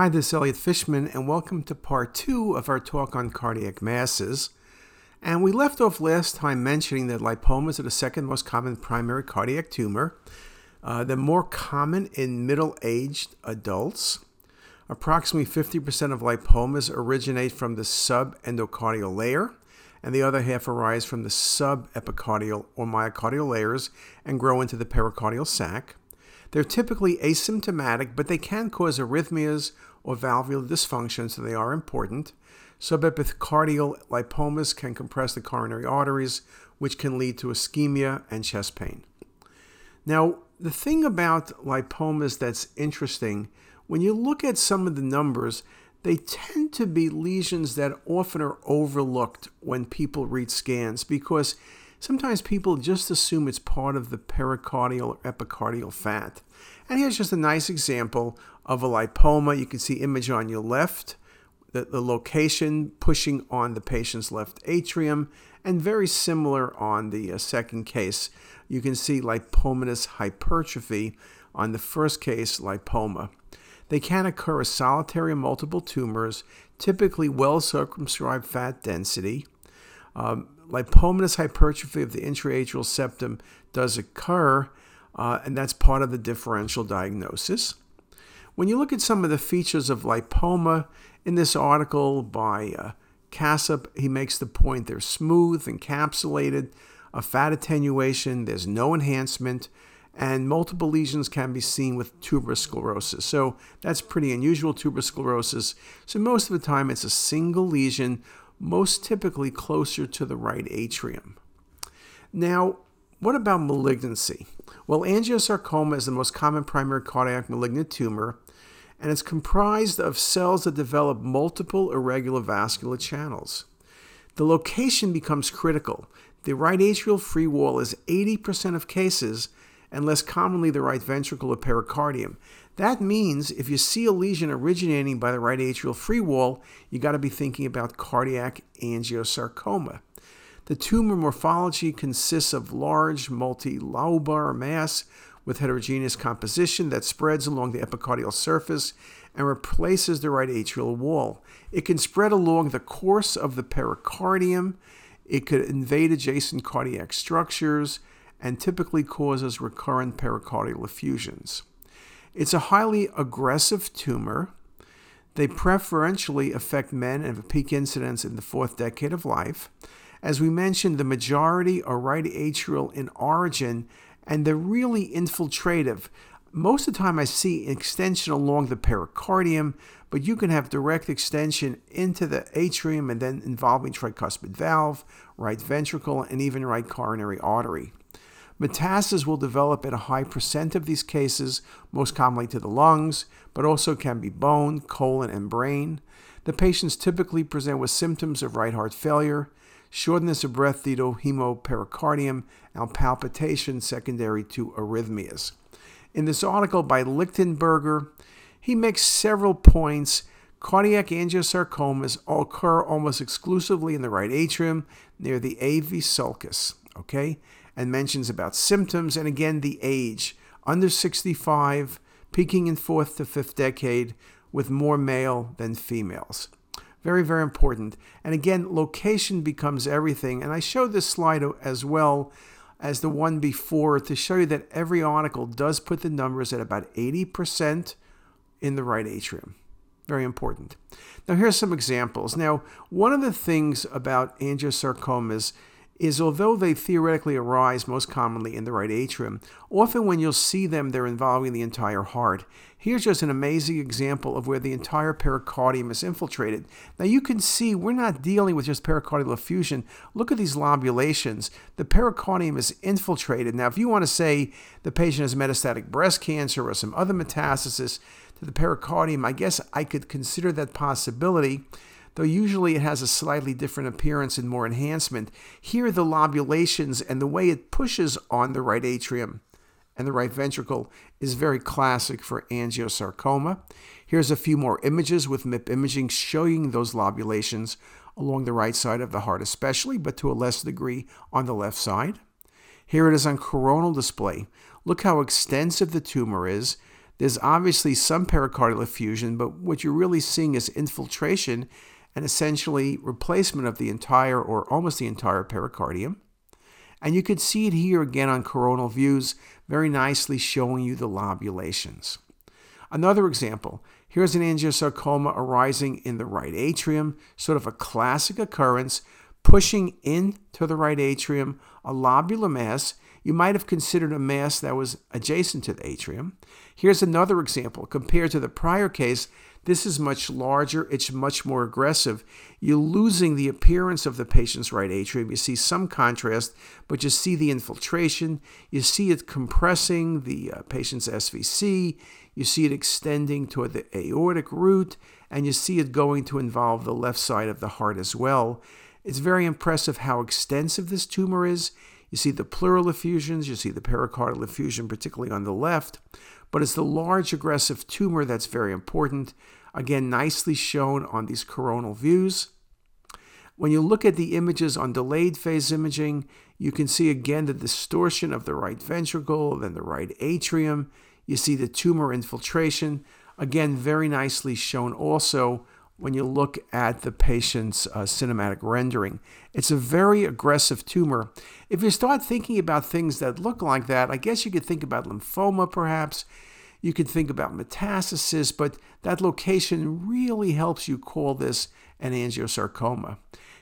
Hi, this is Elliot Fishman, and welcome to part two of our talk on cardiac masses. And we left off last time mentioning that lipomas are the second most common primary cardiac tumor. Uh, they're more common in middle aged adults. Approximately 50% of lipomas originate from the subendocardial layer, and the other half arise from the subepicardial or myocardial layers and grow into the pericardial sac. They're typically asymptomatic, but they can cause arrhythmias or valvular dysfunction, so they are important. Subepicardial lipomas can compress the coronary arteries, which can lead to ischemia and chest pain. Now, the thing about lipomas that's interesting, when you look at some of the numbers, they tend to be lesions that often are overlooked when people read scans because sometimes people just assume it's part of the pericardial or epicardial fat. And here's just a nice example of a lipoma. You can see image on your left, the, the location pushing on the patient's left atrium, and very similar on the uh, second case. You can see lipomatous hypertrophy on the first case, lipoma. They can occur as solitary or multiple tumors, typically well circumscribed fat density. Um, lipomatous hypertrophy of the interatrial septum does occur, uh, and that's part of the differential diagnosis. When you look at some of the features of lipoma in this article by uh, Kassop, he makes the point they're smooth, encapsulated, a fat attenuation, there's no enhancement, and multiple lesions can be seen with tuberous sclerosis. So that's pretty unusual, tuberous sclerosis. So most of the time it's a single lesion most typically closer to the right atrium. Now, what about malignancy? Well, angiosarcoma is the most common primary cardiac malignant tumor, and it's comprised of cells that develop multiple irregular vascular channels. The location becomes critical. The right atrial free wall is 80% of cases, and less commonly the right ventricle or pericardium. That means if you see a lesion originating by the right atrial free wall, you got to be thinking about cardiac angiosarcoma. The tumor morphology consists of large multilobar mass with heterogeneous composition that spreads along the epicardial surface and replaces the right atrial wall. It can spread along the course of the pericardium. It could invade adjacent cardiac structures and typically causes recurrent pericardial effusions. It's a highly aggressive tumor. They preferentially affect men and have a peak incidence in the fourth decade of life. As we mentioned, the majority are right atrial in origin and they're really infiltrative. Most of the time, I see extension along the pericardium, but you can have direct extension into the atrium and then involving tricuspid valve, right ventricle, and even right coronary artery. Metastasis will develop in a high percent of these cases, most commonly to the lungs, but also can be bone, colon, and brain. The patients typically present with symptoms of right heart failure, shortness of breath due to hemopericardium, and palpitation secondary to arrhythmias. In this article by Lichtenberger, he makes several points. Cardiac angiosarcomas occur almost exclusively in the right atrium near the AV sulcus, okay? And mentions about symptoms and again the age, under 65, peaking in fourth to fifth decade, with more male than females. Very, very important. And again, location becomes everything. And I showed this slide as well as the one before to show you that every article does put the numbers at about 80% in the right atrium. Very important. Now, here's some examples. Now, one of the things about angiosarcomas is although they theoretically arise most commonly in the right atrium, often when you'll see them, they're involving the entire heart. Here's just an amazing example of where the entire pericardium is infiltrated. Now you can see we're not dealing with just pericardial effusion. Look at these lobulations. The pericardium is infiltrated. Now, if you want to say the patient has metastatic breast cancer or some other metastasis to the pericardium, I guess I could consider that possibility though usually it has a slightly different appearance and more enhancement. Here, the lobulations and the way it pushes on the right atrium and the right ventricle is very classic for angiosarcoma. Here's a few more images with MIP imaging showing those lobulations along the right side of the heart, especially, but to a less degree on the left side. Here it is on coronal display. Look how extensive the tumor is. There's obviously some pericardial effusion, but what you're really seeing is infiltration and essentially replacement of the entire or almost the entire pericardium. And you could see it here again on coronal views, very nicely showing you the lobulations. Another example here's an angiosarcoma arising in the right atrium, sort of a classic occurrence, pushing into the right atrium, a lobular mass. You might have considered a mass that was adjacent to the atrium. Here's another example. Compared to the prior case, this is much larger, it's much more aggressive. You're losing the appearance of the patient's right atrium. You see some contrast, but you see the infiltration. You see it compressing the uh, patient's SVC. You see it extending toward the aortic root, and you see it going to involve the left side of the heart as well. It's very impressive how extensive this tumor is. You see the pleural effusions, you see the pericardial effusion, particularly on the left but it's the large aggressive tumor that's very important. Again, nicely shown on these coronal views. When you look at the images on delayed phase imaging, you can see again the distortion of the right ventricle, then the right atrium. You see the tumor infiltration. Again, very nicely shown also when you look at the patient's uh, cinematic rendering. It's a very aggressive tumor. If you start thinking about things that look like that, I guess you could think about lymphoma perhaps. You could think about metastasis, but that location really helps you call this an angiosarcoma.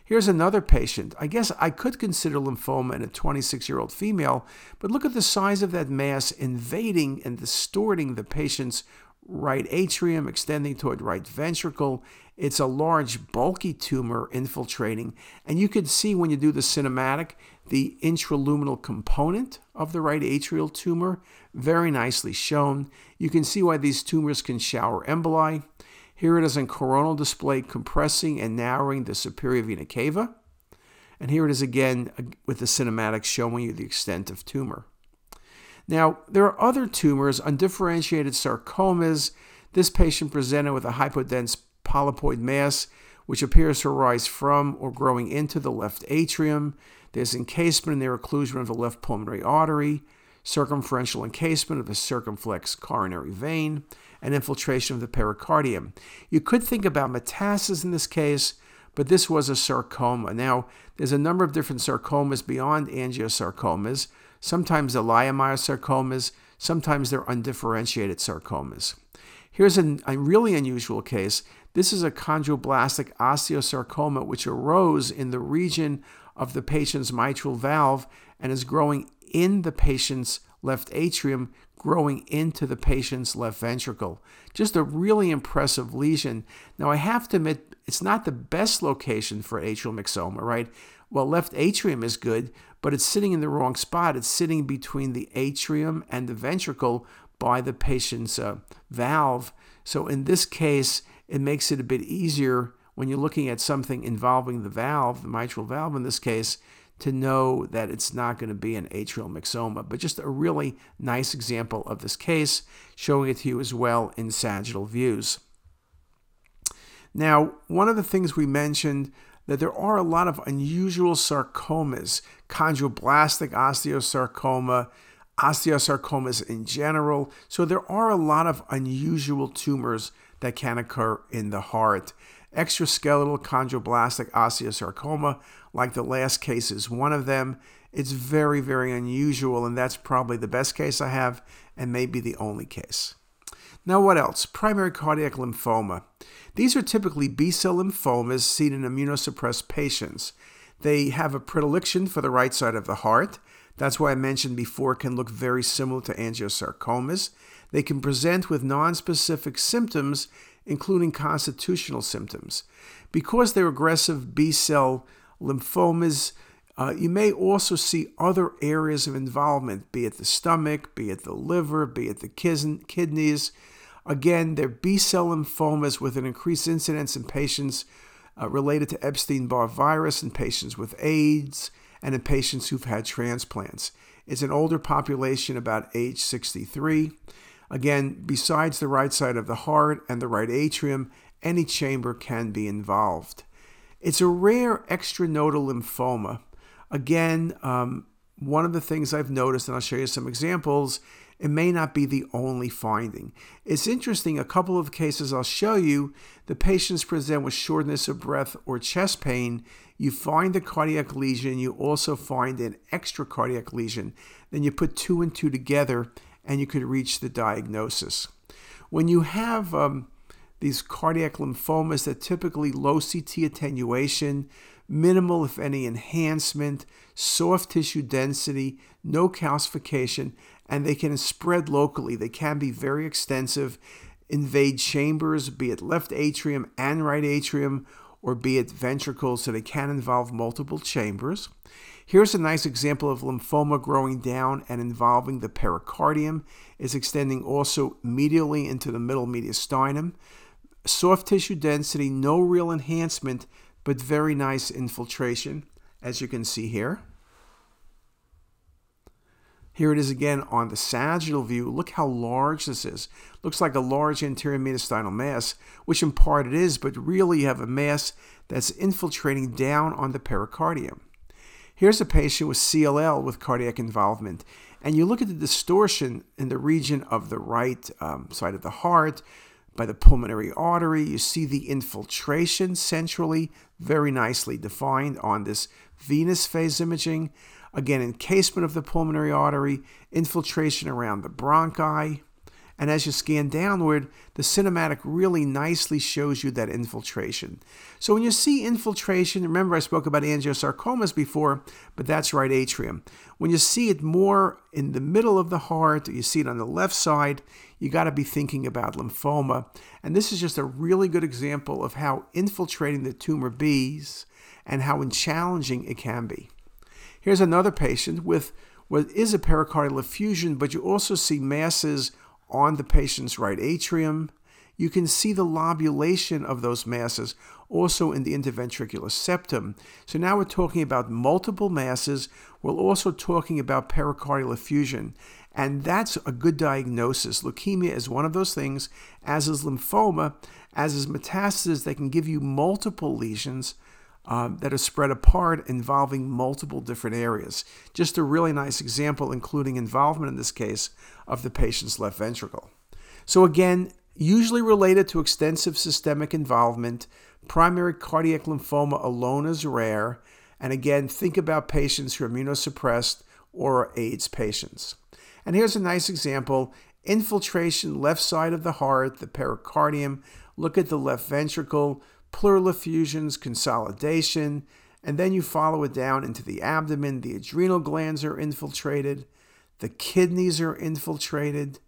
Here's another patient. I guess I could consider lymphoma in a 26 year old female, but look at the size of that mass invading and distorting the patient's right atrium, extending toward right ventricle. It's a large, bulky tumor infiltrating. And you can see when you do the cinematic, the intraluminal component of the right atrial tumor, very nicely shown. You can see why these tumors can shower emboli. Here it is in coronal display, compressing and narrowing the superior vena cava. And here it is again with the cinematic showing you the extent of tumor. Now, there are other tumors, undifferentiated sarcomas. This patient presented with a hypodense polypoid mass, which appears to arise from or growing into the left atrium. There's encasement and their occlusion of the left pulmonary artery, circumferential encasement of the circumflex coronary vein, and infiltration of the pericardium. You could think about metastasis in this case, but this was a sarcoma. Now, there's a number of different sarcomas beyond angiosarcomas. Sometimes they're leiomyosarcomas, sometimes they're undifferentiated sarcomas. Here's a, a really unusual case. This is a chondroblastic osteosarcoma, which arose in the region of the patient's mitral valve and is growing in the patient's left atrium, growing into the patient's left ventricle. Just a really impressive lesion. Now, I have to admit, it's not the best location for atrial myxoma, right? Well, left atrium is good, but it's sitting in the wrong spot. It's sitting between the atrium and the ventricle by the patient's uh, valve. So in this case, it makes it a bit easier when you're looking at something involving the valve, the mitral valve in this case, to know that it's not going to be an atrial myxoma. But just a really nice example of this case, showing it to you as well in sagittal views. Now, one of the things we mentioned that there are a lot of unusual sarcomas, chondroblastic osteosarcoma, osteosarcomas in general. So there are a lot of unusual tumors that can occur in the heart. Extraskeletal chondroblastic osteosarcoma, like the last case, is one of them. It's very, very unusual, and that's probably the best case I have, and maybe the only case. Now, what else? Primary cardiac lymphoma. These are typically B cell lymphomas seen in immunosuppressed patients. They have a predilection for the right side of the heart. That's why I mentioned before it can look very similar to angiosarcomas. They can present with nonspecific symptoms, including constitutional symptoms. Because they're aggressive B cell lymphomas, uh, you may also see other areas of involvement, be it the stomach, be it the liver, be it the kidneys. Again, they're B cell lymphomas with an increased incidence in patients uh, related to Epstein Barr virus, in patients with AIDS, and in patients who've had transplants. It's an older population, about age 63. Again, besides the right side of the heart and the right atrium, any chamber can be involved. It's a rare extranodal lymphoma. Again, um, one of the things I've noticed, and I'll show you some examples, it may not be the only finding. It's interesting, a couple of cases I'll show you, the patients present with shortness of breath or chest pain. You find the cardiac lesion, you also find an extra cardiac lesion. Then you put two and two together and you could reach the diagnosis. When you have um, these cardiac lymphomas that typically low CT attenuation, minimal, if any, enhancement, soft tissue density, no calcification, and they can spread locally. They can be very extensive, invade chambers, be it left atrium and right atrium, or be it ventricles, so they can involve multiple chambers. Here's a nice example of lymphoma growing down and involving the pericardium. It's extending also medially into the middle mediastinum. Soft tissue density, no real enhancement, but very nice infiltration, as you can see here. Here it is again on the sagittal view. Look how large this is. Looks like a large anterior mediastinal mass, which in part it is, but really you have a mass that's infiltrating down on the pericardium. Here's a patient with CLL with cardiac involvement, and you look at the distortion in the region of the right um, side of the heart, by the pulmonary artery. You see the infiltration centrally, very nicely defined on this venous phase imaging. Again, encasement of the pulmonary artery, infiltration around the bronchi. And as you scan downward, the cinematic really nicely shows you that infiltration. So when you see infiltration, remember I spoke about angiosarcomas before, but that's right atrium. When you see it more in the middle of the heart, you see it on the left side, you got to be thinking about lymphoma. And this is just a really good example of how infiltrating the tumor bees and how challenging it can be. Here's another patient with what is a pericardial effusion, but you also see masses on the patient's right atrium. You can see the lobulation of those masses also in the interventricular septum. So now we're talking about multiple masses. We're also talking about pericardial effusion. And that's a good diagnosis. Leukemia is one of those things, as is lymphoma, as is metastasis, that can give you multiple lesions um, that are spread apart involving multiple different areas. Just a really nice example, including involvement in this case of the patient's left ventricle. So, again, usually related to extensive systemic involvement, primary cardiac lymphoma alone is rare. And again, think about patients who are immunosuppressed or AIDS patients. And here's a nice example infiltration left side of the heart, the pericardium. Look at the left ventricle pleural effusions, consolidation, and then you follow it down into the abdomen. The adrenal glands are infiltrated, the kidneys are infiltrated.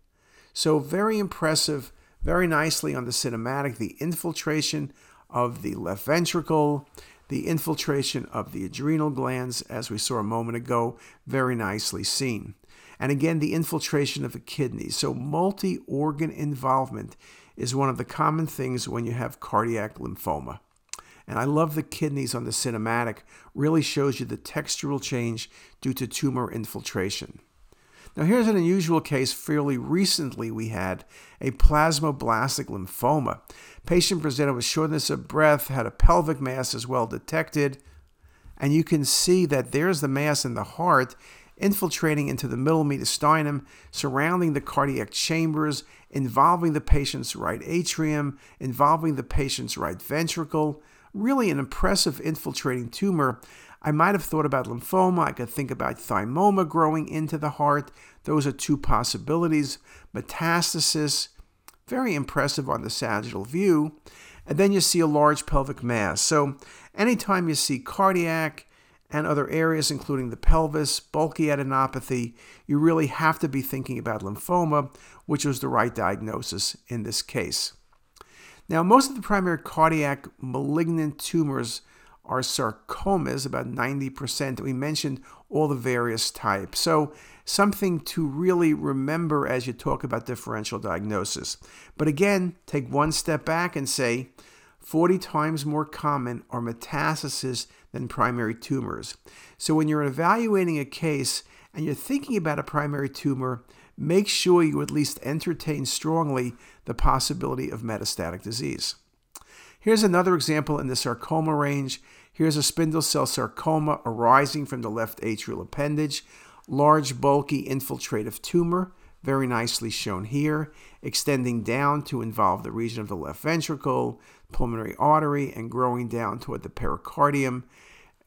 So, very impressive, very nicely on the cinematic, the infiltration of the left ventricle, the infiltration of the adrenal glands, as we saw a moment ago, very nicely seen. And again, the infiltration of the kidneys. So, multi organ involvement is one of the common things when you have cardiac lymphoma. And I love the kidneys on the cinematic, really shows you the textural change due to tumor infiltration. Now, here's an unusual case fairly recently we had a plasmablastic lymphoma. Patient presented with shortness of breath, had a pelvic mass as well detected, and you can see that there's the mass in the heart infiltrating into the middle mediastinum, surrounding the cardiac chambers, involving the patient's right atrium, involving the patient's right ventricle. Really an impressive infiltrating tumor. I might have thought about lymphoma. I could think about thymoma growing into the heart. Those are two possibilities. Metastasis, very impressive on the sagittal view. And then you see a large pelvic mass. So anytime you see cardiac, and other areas, including the pelvis, bulky adenopathy, you really have to be thinking about lymphoma, which was the right diagnosis in this case. Now, most of the primary cardiac malignant tumors are sarcomas, about 90%. We mentioned all the various types. So, something to really remember as you talk about differential diagnosis. But again, take one step back and say 40 times more common are metastases than primary tumors. So when you're evaluating a case and you're thinking about a primary tumor, make sure you at least entertain strongly the possibility of metastatic disease. Here's another example in the sarcoma range. Here's a spindle cell sarcoma arising from the left atrial appendage, large, bulky, infiltrative tumor, very nicely shown here, extending down to involve the region of the left ventricle, pulmonary artery, and growing down toward the pericardium.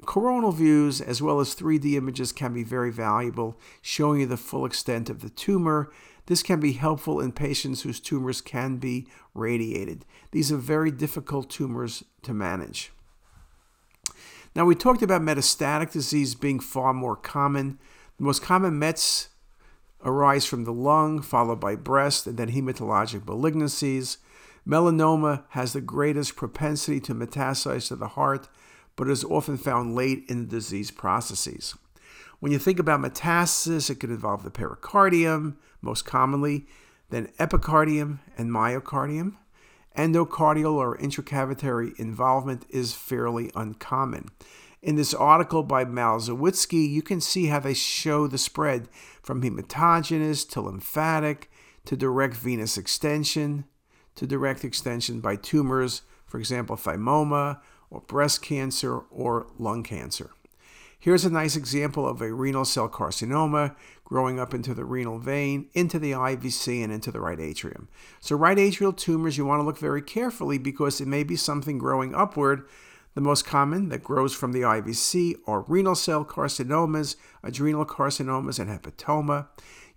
Coronal views as well as 3D images can be very valuable, showing you the full extent of the tumor. This can be helpful in patients whose tumors can be radiated. These are very difficult tumors to manage. Now, we talked about metastatic disease being far more common. The most common METs arise from the lung, followed by breast, and then hematologic malignancies. Melanoma has the greatest propensity to metastasize to the heart, but is often found late in the disease processes. When you think about metastasis, it could involve the pericardium, most commonly, then epicardium and myocardium. Endocardial or intracavitary involvement is fairly uncommon. In this article by Maleszewski, you can see how they show the spread from hematogenous to lymphatic to direct venous extension to direct extension by tumors, for example, thymoma or breast cancer or lung cancer. Here's a nice example of a renal cell carcinoma growing up into the renal vein, into the IVC, and into the right atrium. So, right atrial tumors, you want to look very carefully because it may be something growing upward the most common that grows from the IVC are renal cell carcinomas, adrenal carcinomas, and hepatoma.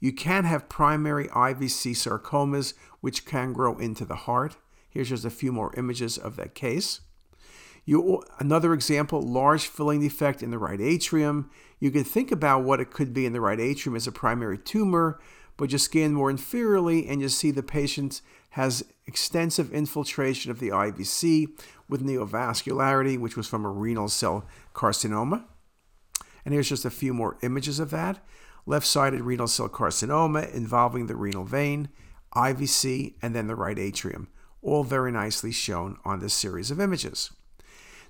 You can have primary IVC sarcomas, which can grow into the heart. Here's just a few more images of that case. You, another example, large filling defect in the right atrium. You can think about what it could be in the right atrium as a primary tumor, but you scan more inferiorly and you see the patient has extensive infiltration of the IVC with neovascularity, which was from a renal cell carcinoma. And here's just a few more images of that. Left sided renal cell carcinoma involving the renal vein, IVC, and then the right atrium, all very nicely shown on this series of images.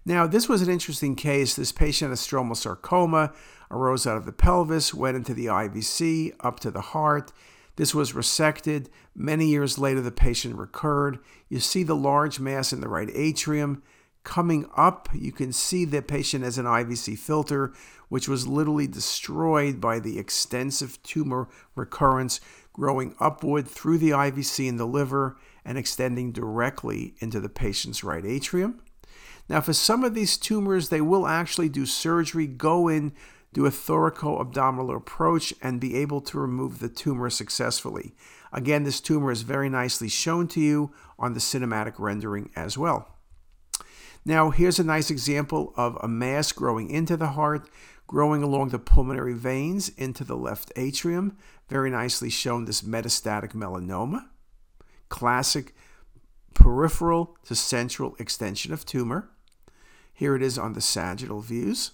Now, this was an interesting case. This patient had stromal sarcoma, arose out of the pelvis, went into the IVC, up to the heart. This was resected. Many years later, the patient recurred. You see the large mass in the right atrium. Coming up, you can see the patient has an IVC filter, which was literally destroyed by the extensive tumor recurrence growing upward through the IVC in the liver and extending directly into the patient's right atrium. Now, for some of these tumors, they will actually do surgery, go in, do a thoracoabdominal approach, and be able to remove the tumor successfully. Again, this tumor is very nicely shown to you on the cinematic rendering as well. Now, here's a nice example of a mass growing into the heart, growing along the pulmonary veins into the left atrium. Very nicely shown this metastatic melanoma. Classic peripheral to central extension of tumor. Here it is on the sagittal views.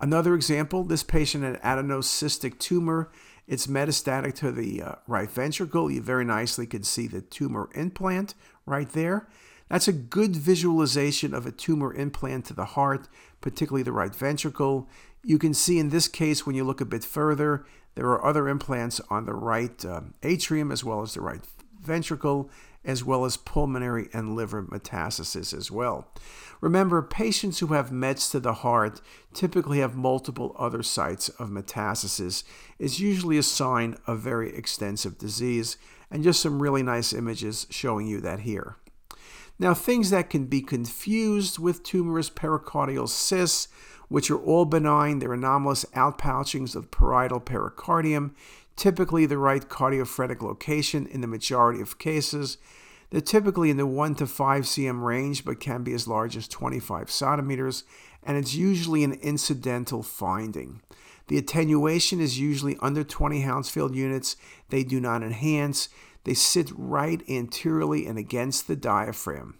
Another example, this patient had adenocystic tumor. It's metastatic to the uh, right ventricle. You very nicely can see the tumor implant right there. That's a good visualization of a tumor implant to the heart, particularly the right ventricle. You can see in this case, when you look a bit further, there are other implants on the right uh, atrium as well as the right ventricle, as well as pulmonary and liver metastasis as well. Remember, patients who have METs to the heart typically have multiple other sites of metastasis. It's usually a sign of very extensive disease, and just some really nice images showing you that here. Now, things that can be confused with tumorous pericardial cysts, which are all benign, they're anomalous outpouchings of parietal pericardium, typically the right cardiophrenic location in the majority of cases. They're typically in the 1 to 5 cm range, but can be as large as 25 centimeters, and it's usually an incidental finding. The attenuation is usually under 20 Hounsfield units. They do not enhance. They sit right anteriorly and against the diaphragm.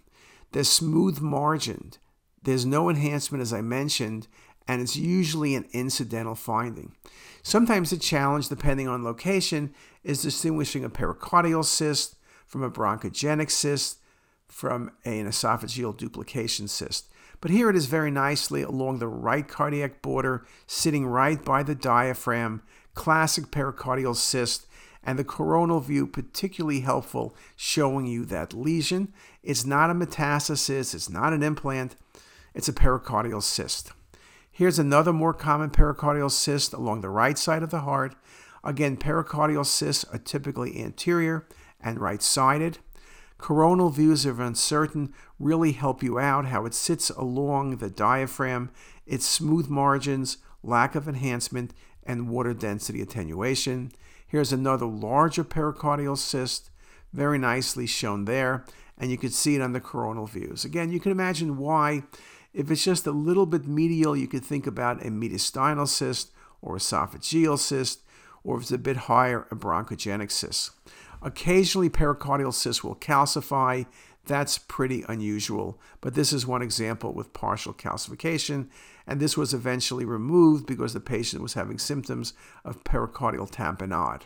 They're smooth margined. There's no enhancement, as I mentioned, and it's usually an incidental finding. Sometimes the challenge, depending on location, is distinguishing a pericardial cyst from a bronchogenic cyst, from an esophageal duplication cyst. But here it is very nicely along the right cardiac border, sitting right by the diaphragm, classic pericardial cyst, and the coronal view particularly helpful, showing you that lesion. It's not a metastasis, it's not an implant. It's a pericardial cyst. Here's another more common pericardial cyst along the right side of the heart. Again, pericardial cysts are typically anterior and right sided. Coronal views of uncertain really help you out how it sits along the diaphragm, its smooth margins, lack of enhancement, and water density attenuation. Here's another larger pericardial cyst, very nicely shown there, and you can see it on the coronal views. Again, you can imagine why, if it's just a little bit medial, you could think about a mediastinal cyst or esophageal cyst, or if it's a bit higher, a bronchogenic cyst. Occasionally, pericardial cysts will calcify. That's pretty unusual, but this is one example with partial calcification, and this was eventually removed because the patient was having symptoms of pericardial tamponade.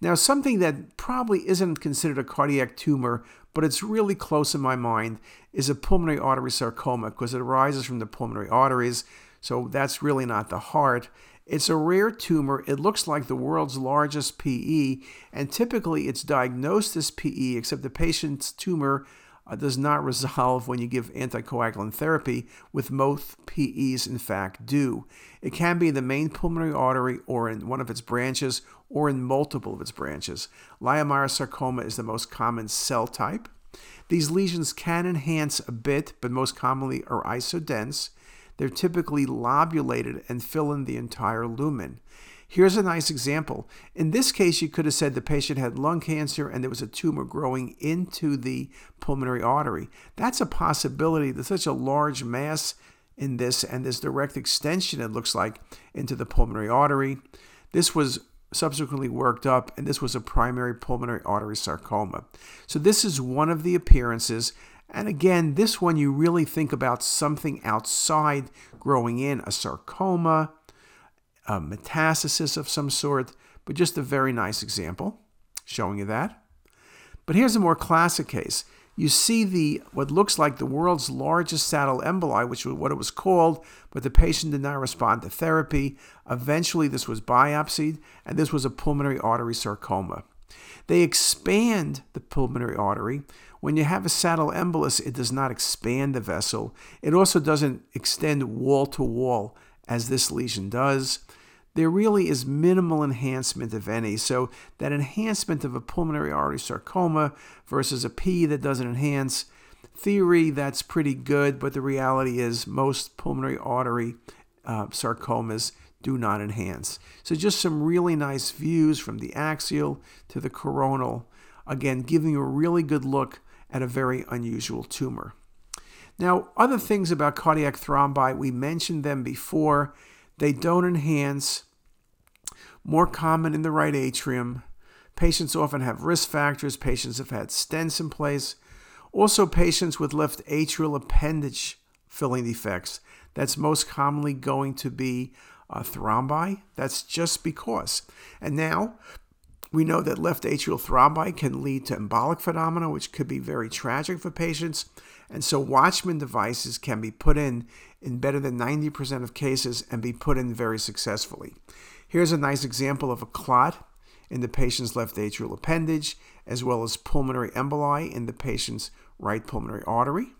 Now, something that probably isn't considered a cardiac tumor, but it's really close in my mind, is a pulmonary artery sarcoma because it arises from the pulmonary arteries, so that's really not the heart. It's a rare tumor. It looks like the world's largest PE, and typically it's diagnosed as PE, except the patient's tumor uh, does not resolve when you give anticoagulant therapy, with most PEs, in fact, do. It can be in the main pulmonary artery or in one of its branches or in multiple of its branches. Leiomyosarcoma is the most common cell type. These lesions can enhance a bit, but most commonly are isodense. They're typically lobulated and fill in the entire lumen. Here's a nice example. In this case, you could have said the patient had lung cancer and there was a tumor growing into the pulmonary artery. That's a possibility. There's such a large mass in this and this direct extension, it looks like, into the pulmonary artery. This was subsequently worked up, and this was a primary pulmonary artery sarcoma. So, this is one of the appearances. And again, this one you really think about something outside growing in a sarcoma, a metastasis of some sort, but just a very nice example showing you that. But here's a more classic case. You see the what looks like the world's largest saddle emboli, which was what it was called, but the patient did not respond to therapy. Eventually, this was biopsied, and this was a pulmonary artery sarcoma. They expand the pulmonary artery. When you have a saddle embolus, it does not expand the vessel. It also doesn't extend wall to wall as this lesion does there really is minimal enhancement, if any. So, that enhancement of a pulmonary artery sarcoma versus a P that doesn't enhance, theory, that's pretty good, but the reality is most pulmonary artery uh, sarcomas do not enhance. So, just some really nice views from the axial to the coronal, again, giving you a really good look at a very unusual tumor. Now, other things about cardiac thrombi, we mentioned them before. They don't enhance. More common in the right atrium. Patients often have risk factors. Patients have had stents in place. Also, patients with left atrial appendage filling defects. That's most commonly going to be a thrombi. That's just because. And now we know that left atrial thrombi can lead to embolic phenomena, which could be very tragic for patients. And so Watchman devices can be put in in better than 90% of cases and be put in very successfully. Here's a nice example of a clot in the patient's left atrial appendage, as well as pulmonary emboli in the patient's right pulmonary artery.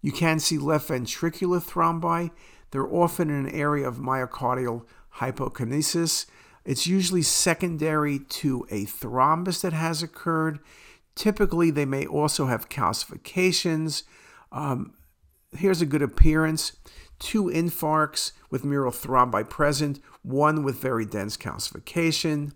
You can see left ventricular thrombi. They're often in an area of myocardial hypokinesis. It's usually secondary to a thrombus that has occurred. Typically, they may also have calcifications. Um, here's a good appearance two infarcts with mural thrombi present, one with very dense calcification.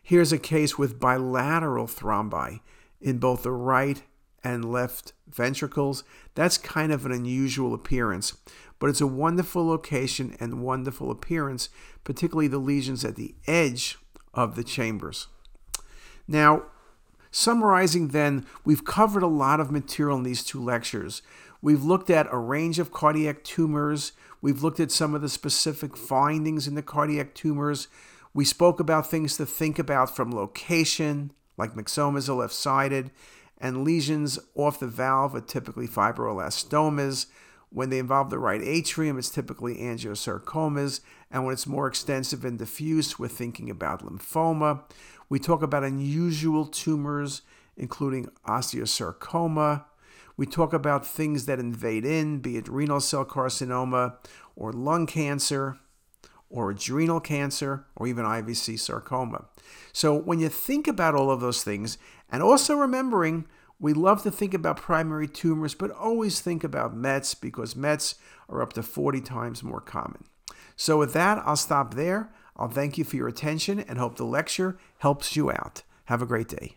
Here's a case with bilateral thrombi in both the right and left ventricles. That's kind of an unusual appearance, but it's a wonderful location and wonderful appearance, particularly the lesions at the edge of the chambers. Now, summarizing then, we've covered a lot of material in these two lectures. We've looked at a range of cardiac tumors. We've looked at some of the specific findings in the cardiac tumors. We spoke about things to think about from location, like myxomas are left sided, and lesions off the valve are typically fibroelastomas. When they involve the right atrium, it's typically angiosarcomas. And when it's more extensive and diffuse, we're thinking about lymphoma. We talk about unusual tumors, including osteosarcoma. We talk about things that invade in, be it renal cell carcinoma or lung cancer or adrenal cancer or even IVC sarcoma. So when you think about all of those things, and also remembering we love to think about primary tumors, but always think about METs because METs are up to 40 times more common. So, with that, I'll stop there. I'll thank you for your attention and hope the lecture helps you out. Have a great day.